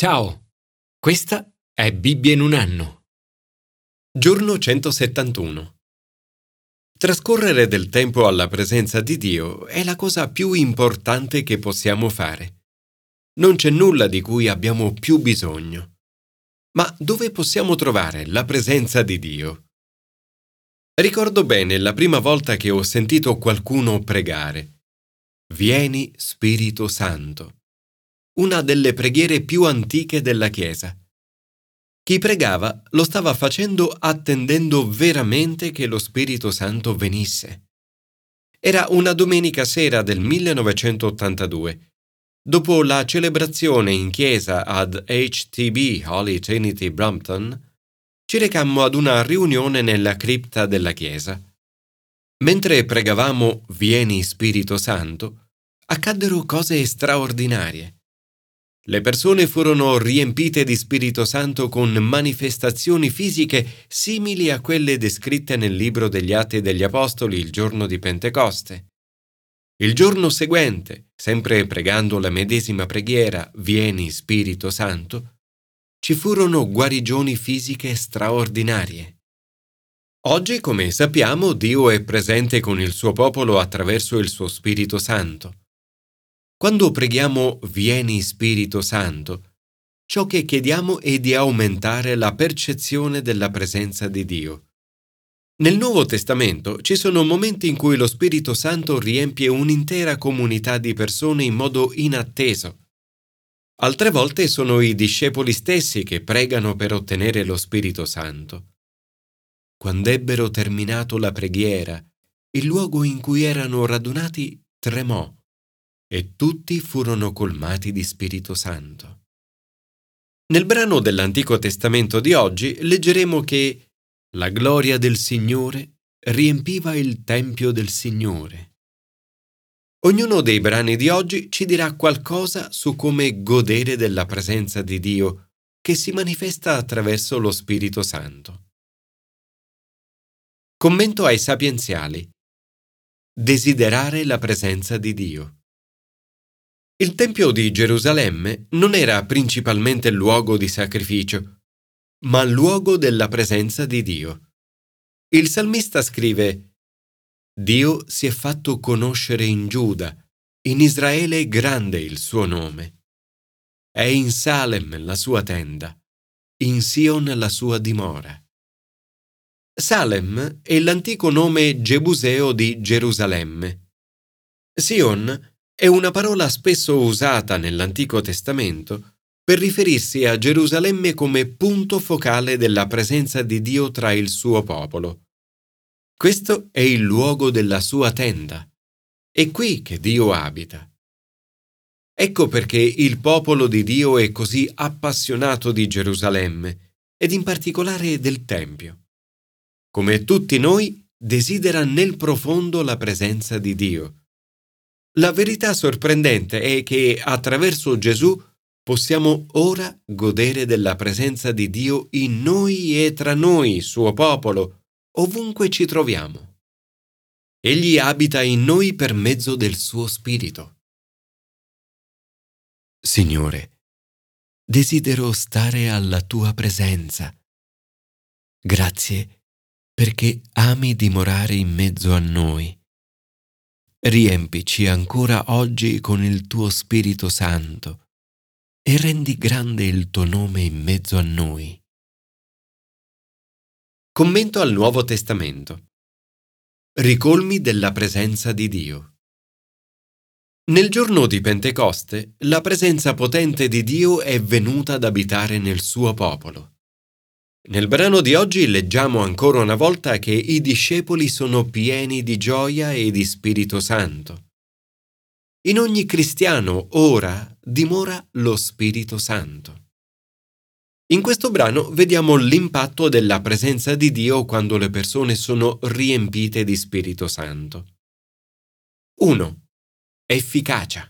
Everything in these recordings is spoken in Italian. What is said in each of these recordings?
Ciao, questa è Bibbia in un anno. Giorno 171. Trascorrere del tempo alla presenza di Dio è la cosa più importante che possiamo fare. Non c'è nulla di cui abbiamo più bisogno. Ma dove possiamo trovare la presenza di Dio? Ricordo bene la prima volta che ho sentito qualcuno pregare. Vieni Spirito Santo una delle preghiere più antiche della Chiesa. Chi pregava lo stava facendo attendendo veramente che lo Spirito Santo venisse. Era una domenica sera del 1982. Dopo la celebrazione in chiesa ad HTB Holy Trinity Brampton, ci recammo ad una riunione nella cripta della chiesa. Mentre pregavamo Vieni Spirito Santo, accaddero cose straordinarie. Le persone furono riempite di Spirito Santo con manifestazioni fisiche simili a quelle descritte nel libro degli Atti degli Apostoli il giorno di Pentecoste. Il giorno seguente, sempre pregando la medesima preghiera Vieni Spirito Santo, ci furono guarigioni fisiche straordinarie. Oggi, come sappiamo, Dio è presente con il suo popolo attraverso il suo Spirito Santo. Quando preghiamo Vieni Spirito Santo, ciò che chiediamo è di aumentare la percezione della presenza di Dio. Nel Nuovo Testamento ci sono momenti in cui lo Spirito Santo riempie un'intera comunità di persone in modo inatteso. Altre volte sono i discepoli stessi che pregano per ottenere lo Spirito Santo. Quando ebbero terminato la preghiera, il luogo in cui erano radunati tremò e tutti furono colmati di Spirito Santo. Nel brano dell'Antico Testamento di oggi leggeremo che la gloria del Signore riempiva il Tempio del Signore. Ognuno dei brani di oggi ci dirà qualcosa su come godere della presenza di Dio che si manifesta attraverso lo Spirito Santo. Commento ai sapienziali. Desiderare la presenza di Dio. Il Tempio di Gerusalemme non era principalmente luogo di sacrificio, ma luogo della presenza di Dio. Il salmista scrive Dio si è fatto conoscere in Giuda, in Israele è grande il suo nome. È in Salem la sua tenda, in Sion la sua dimora. Salem è l'antico nome gebuseo di Gerusalemme. Sion è una parola spesso usata nell'Antico Testamento per riferirsi a Gerusalemme come punto focale della presenza di Dio tra il suo popolo. Questo è il luogo della sua tenda. È qui che Dio abita. Ecco perché il popolo di Dio è così appassionato di Gerusalemme ed in particolare del Tempio. Come tutti noi, desidera nel profondo la presenza di Dio la verità sorprendente è che attraverso Gesù possiamo ora godere della presenza di Dio in noi e tra noi, suo popolo, ovunque ci troviamo. Egli abita in noi per mezzo del suo Spirito. Signore, desidero stare alla tua presenza. Grazie perché ami dimorare in mezzo a noi. Riempici ancora oggi con il tuo Spirito Santo e rendi grande il tuo nome in mezzo a noi. Commento al Nuovo Testamento. Ricolmi della presenza di Dio. Nel giorno di Pentecoste, la presenza potente di Dio è venuta ad abitare nel suo popolo. Nel brano di oggi leggiamo ancora una volta che i discepoli sono pieni di gioia e di Spirito Santo. In ogni cristiano ora dimora lo Spirito Santo. In questo brano vediamo l'impatto della presenza di Dio quando le persone sono riempite di Spirito Santo. 1. Efficacia.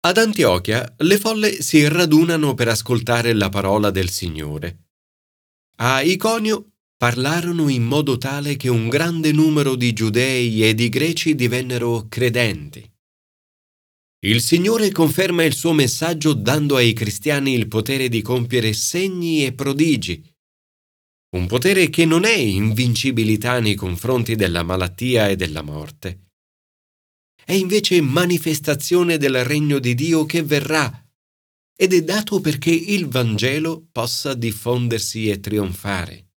Ad Antiochia le folle si radunano per ascoltare la parola del Signore. A Iconio parlarono in modo tale che un grande numero di giudei e di greci divennero credenti. Il Signore conferma il suo messaggio dando ai cristiani il potere di compiere segni e prodigi. Un potere che non è invincibilità nei confronti della malattia e della morte. È invece manifestazione del regno di Dio che verrà ed è dato perché il Vangelo possa diffondersi e trionfare.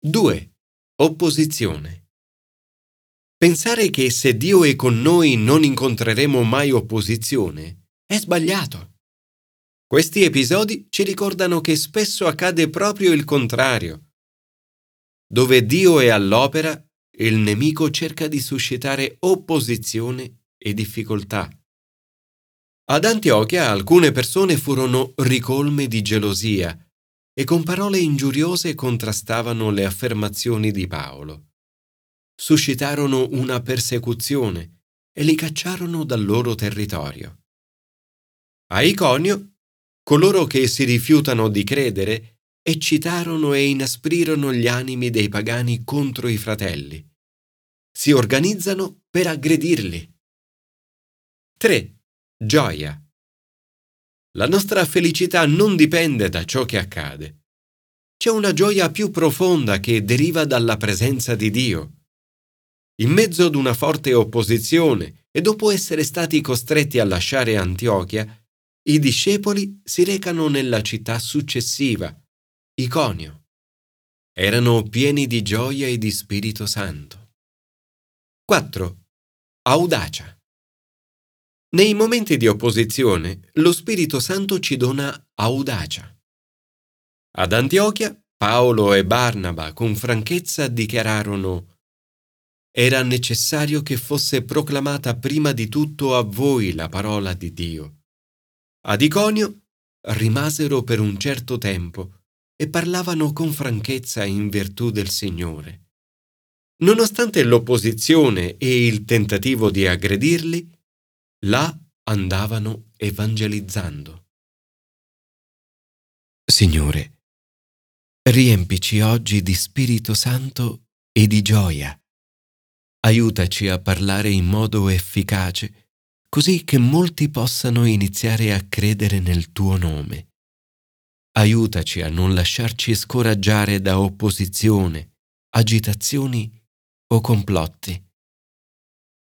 2. Opposizione. Pensare che se Dio è con noi non incontreremo mai opposizione è sbagliato. Questi episodi ci ricordano che spesso accade proprio il contrario. Dove Dio è all'opera, il nemico cerca di suscitare opposizione e difficoltà. Ad Antiochia alcune persone furono ricolme di gelosia e con parole ingiuriose contrastavano le affermazioni di Paolo suscitarono una persecuzione e li cacciarono dal loro territorio. A Iconio, coloro che si rifiutano di credere eccitarono e inasprirono gli animi dei pagani contro i fratelli. Si organizzano per aggredirli. 3. Gioia. La nostra felicità non dipende da ciò che accade. C'è una gioia più profonda che deriva dalla presenza di Dio in mezzo ad una forte opposizione e dopo essere stati costretti a lasciare Antiochia, i discepoli si recano nella città successiva, Iconio. Erano pieni di gioia e di Spirito Santo. 4. Audacia. Nei momenti di opposizione, lo Spirito Santo ci dona audacia. Ad Antiochia, Paolo e Barnaba con franchezza dichiararono era necessario che fosse proclamata prima di tutto a voi la parola di Dio. Ad Iconio rimasero per un certo tempo e parlavano con franchezza in virtù del Signore. Nonostante l'opposizione e il tentativo di aggredirli, là andavano evangelizzando. Signore, riempici oggi di Spirito Santo e di gioia Aiutaci a parlare in modo efficace, così che molti possano iniziare a credere nel tuo nome. Aiutaci a non lasciarci scoraggiare da opposizione, agitazioni o complotti.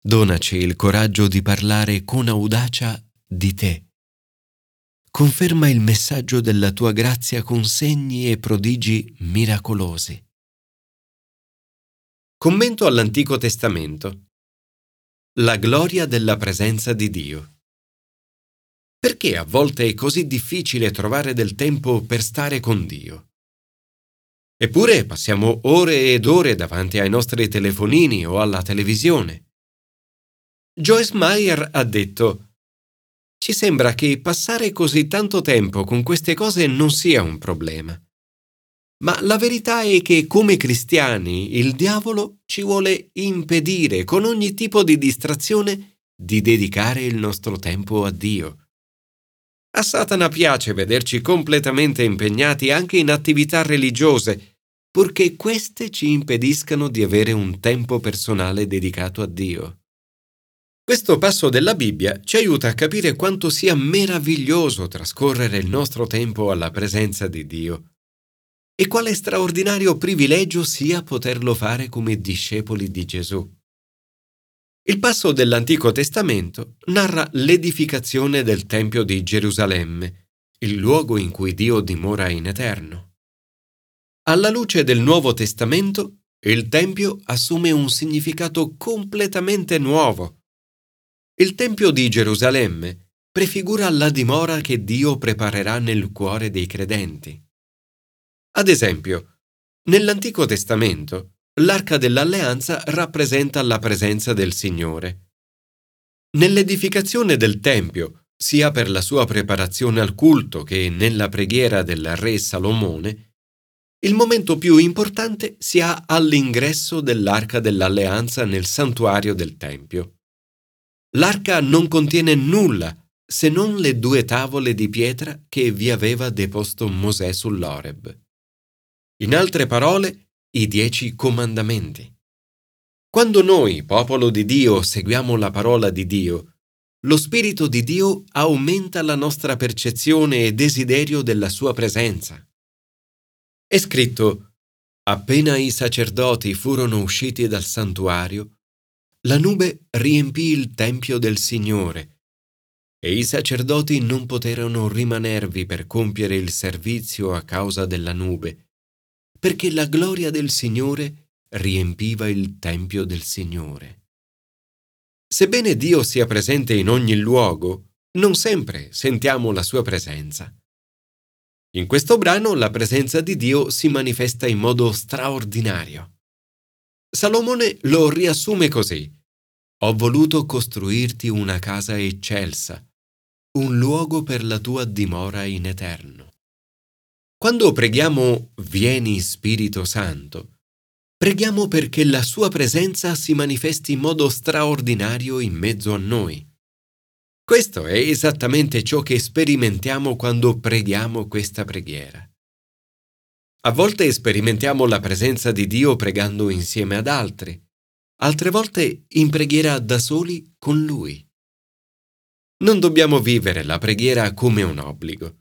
Donaci il coraggio di parlare con audacia di te. Conferma il messaggio della tua grazia con segni e prodigi miracolosi. Commento all'Antico Testamento. La gloria della presenza di Dio. Perché a volte è così difficile trovare del tempo per stare con Dio? Eppure passiamo ore ed ore davanti ai nostri telefonini o alla televisione. Joyce Meyer ha detto Ci sembra che passare così tanto tempo con queste cose non sia un problema. Ma la verità è che come cristiani il diavolo ci vuole impedire con ogni tipo di distrazione di dedicare il nostro tempo a Dio. A Satana piace vederci completamente impegnati anche in attività religiose, purché queste ci impediscano di avere un tempo personale dedicato a Dio. Questo passo della Bibbia ci aiuta a capire quanto sia meraviglioso trascorrere il nostro tempo alla presenza di Dio e quale straordinario privilegio sia poterlo fare come discepoli di Gesù. Il passo dell'Antico Testamento narra l'edificazione del Tempio di Gerusalemme, il luogo in cui Dio dimora in eterno. Alla luce del Nuovo Testamento, il Tempio assume un significato completamente nuovo. Il Tempio di Gerusalemme prefigura la dimora che Dio preparerà nel cuore dei credenti. Ad esempio, nell'Antico Testamento l'arca dell'alleanza rappresenta la presenza del Signore. Nell'edificazione del Tempio, sia per la sua preparazione al culto che nella preghiera del re Salomone, il momento più importante si ha all'ingresso dell'arca dell'alleanza nel santuario del Tempio. L'arca non contiene nulla se non le due tavole di pietra che vi aveva deposto Mosè sull'Oreb. In altre parole, i dieci comandamenti. Quando noi, popolo di Dio, seguiamo la parola di Dio, lo Spirito di Dio aumenta la nostra percezione e desiderio della sua presenza. È scritto, appena i sacerdoti furono usciti dal santuario, la nube riempì il Tempio del Signore e i sacerdoti non poterono rimanervi per compiere il servizio a causa della nube, perché la gloria del Signore riempiva il Tempio del Signore. Sebbene Dio sia presente in ogni luogo, non sempre sentiamo la sua presenza. In questo brano la presenza di Dio si manifesta in modo straordinario. Salomone lo riassume così. Ho voluto costruirti una casa eccelsa, un luogo per la tua dimora in eterno. Quando preghiamo Vieni Spirito Santo, Preghiamo perché la sua presenza si manifesti in modo straordinario in mezzo a noi. Questo è esattamente ciò che sperimentiamo quando preghiamo questa preghiera. A volte sperimentiamo la presenza di Dio pregando insieme ad altri, altre volte in preghiera da soli con Lui. Non dobbiamo vivere la preghiera come un obbligo.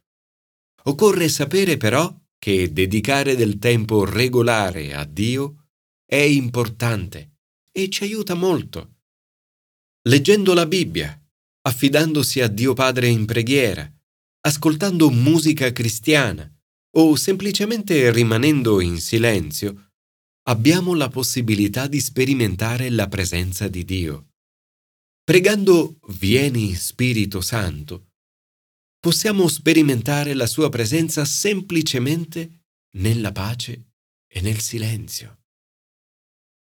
Occorre sapere però che dedicare del tempo regolare a Dio è importante e ci aiuta molto. Leggendo la Bibbia, affidandosi a Dio Padre in preghiera, ascoltando musica cristiana o semplicemente rimanendo in silenzio, abbiamo la possibilità di sperimentare la presenza di Dio. Pregando Vieni Spirito Santo, possiamo sperimentare la sua presenza semplicemente nella pace e nel silenzio.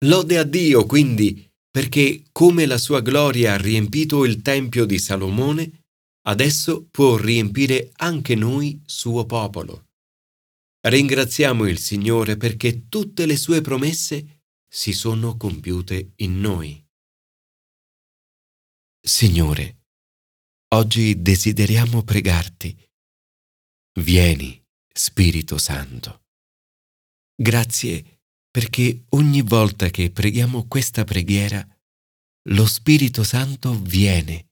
Lode a Dio quindi perché come la sua gloria ha riempito il Tempio di Salomone, adesso può riempire anche noi, suo popolo. Ringraziamo il Signore perché tutte le sue promesse si sono compiute in noi. Signore, oggi desideriamo pregarti. Vieni, Spirito Santo. Grazie perché ogni volta che preghiamo questa preghiera, lo Spirito Santo viene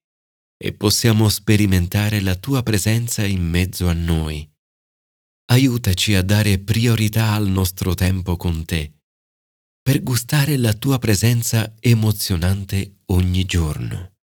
e possiamo sperimentare la tua presenza in mezzo a noi. Aiutaci a dare priorità al nostro tempo con te, per gustare la tua presenza emozionante ogni giorno.